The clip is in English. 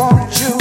want you.